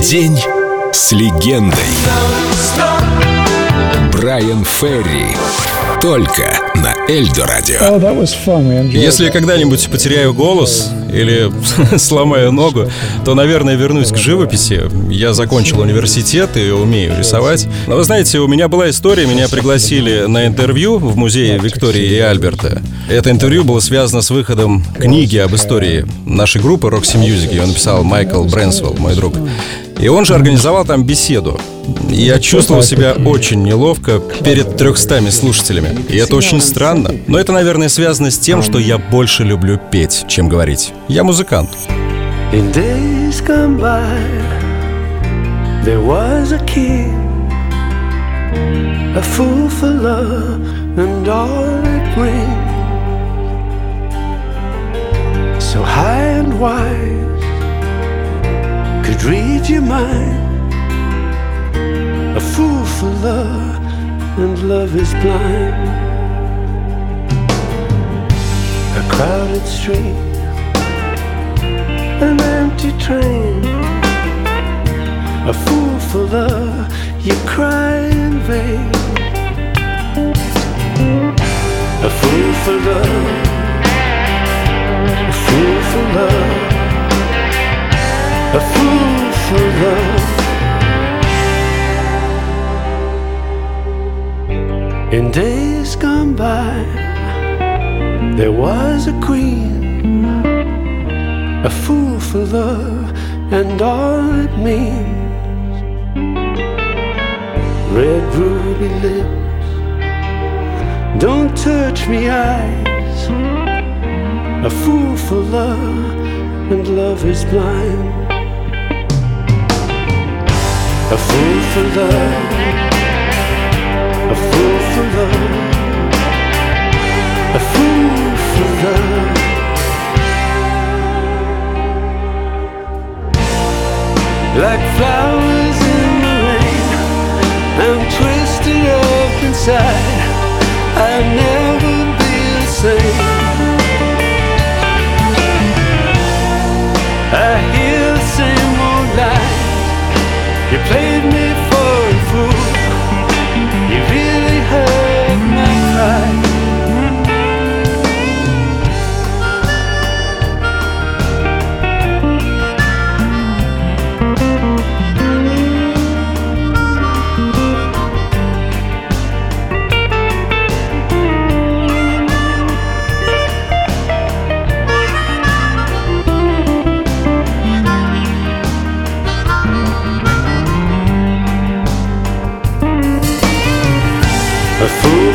День с легендой. Брайан Ферри. Только на Эльдо Радио. Если я когда-нибудь потеряю голос или сломаю ногу, то, наверное, вернусь к живописи. Я закончил университет и умею рисовать. Но вы знаете, у меня была история, меня пригласили на интервью в музее Виктории и Альберта. Это интервью было связано с выходом книги об истории нашей группы Roxy Music. Ее написал Майкл Брэнсвелл, мой друг. И он же организовал там беседу. Я чувствовал себя очень неловко перед трехстами слушателями. И это очень странно. Но это, наверное, связано с тем, что я больше люблю петь, чем говорить. Я музыкант. In days gone by, there was a king, a fool for love and all it brings. So high and wise, could read your mind. A fool for love, and love is blind. Crowded street an empty train. A fool for love, you cry in vain. A fool for love, a fool for love, a fool for love. In days gone by, there was a queen a fool for love and all it means. Red ruby lips, don't touch me eyes. A fool for love and love is blind. A fool for love, a fool like flowers in the rain. I'm twisted up inside. I'll never be the same.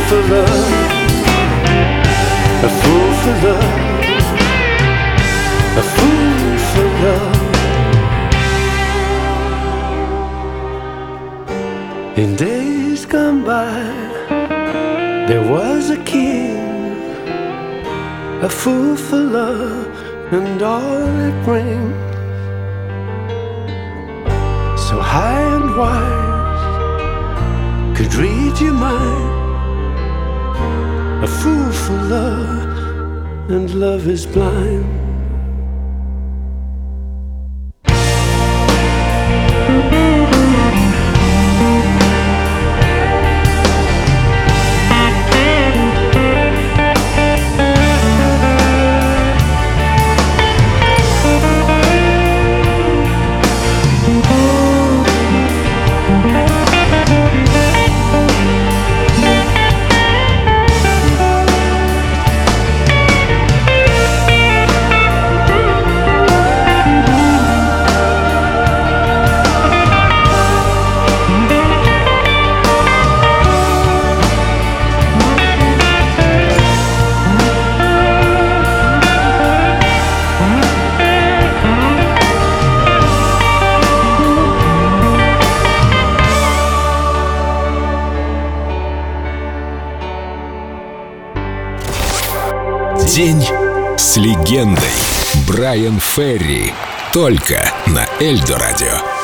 For love, a fool for love, a fool for love. In days gone by, there was a king, a fool for love and all it brings. So high and wise could read your mind. Fool for love, and love is blind. День с легендой. Брайан Ферри. Только на Эльдо Радио.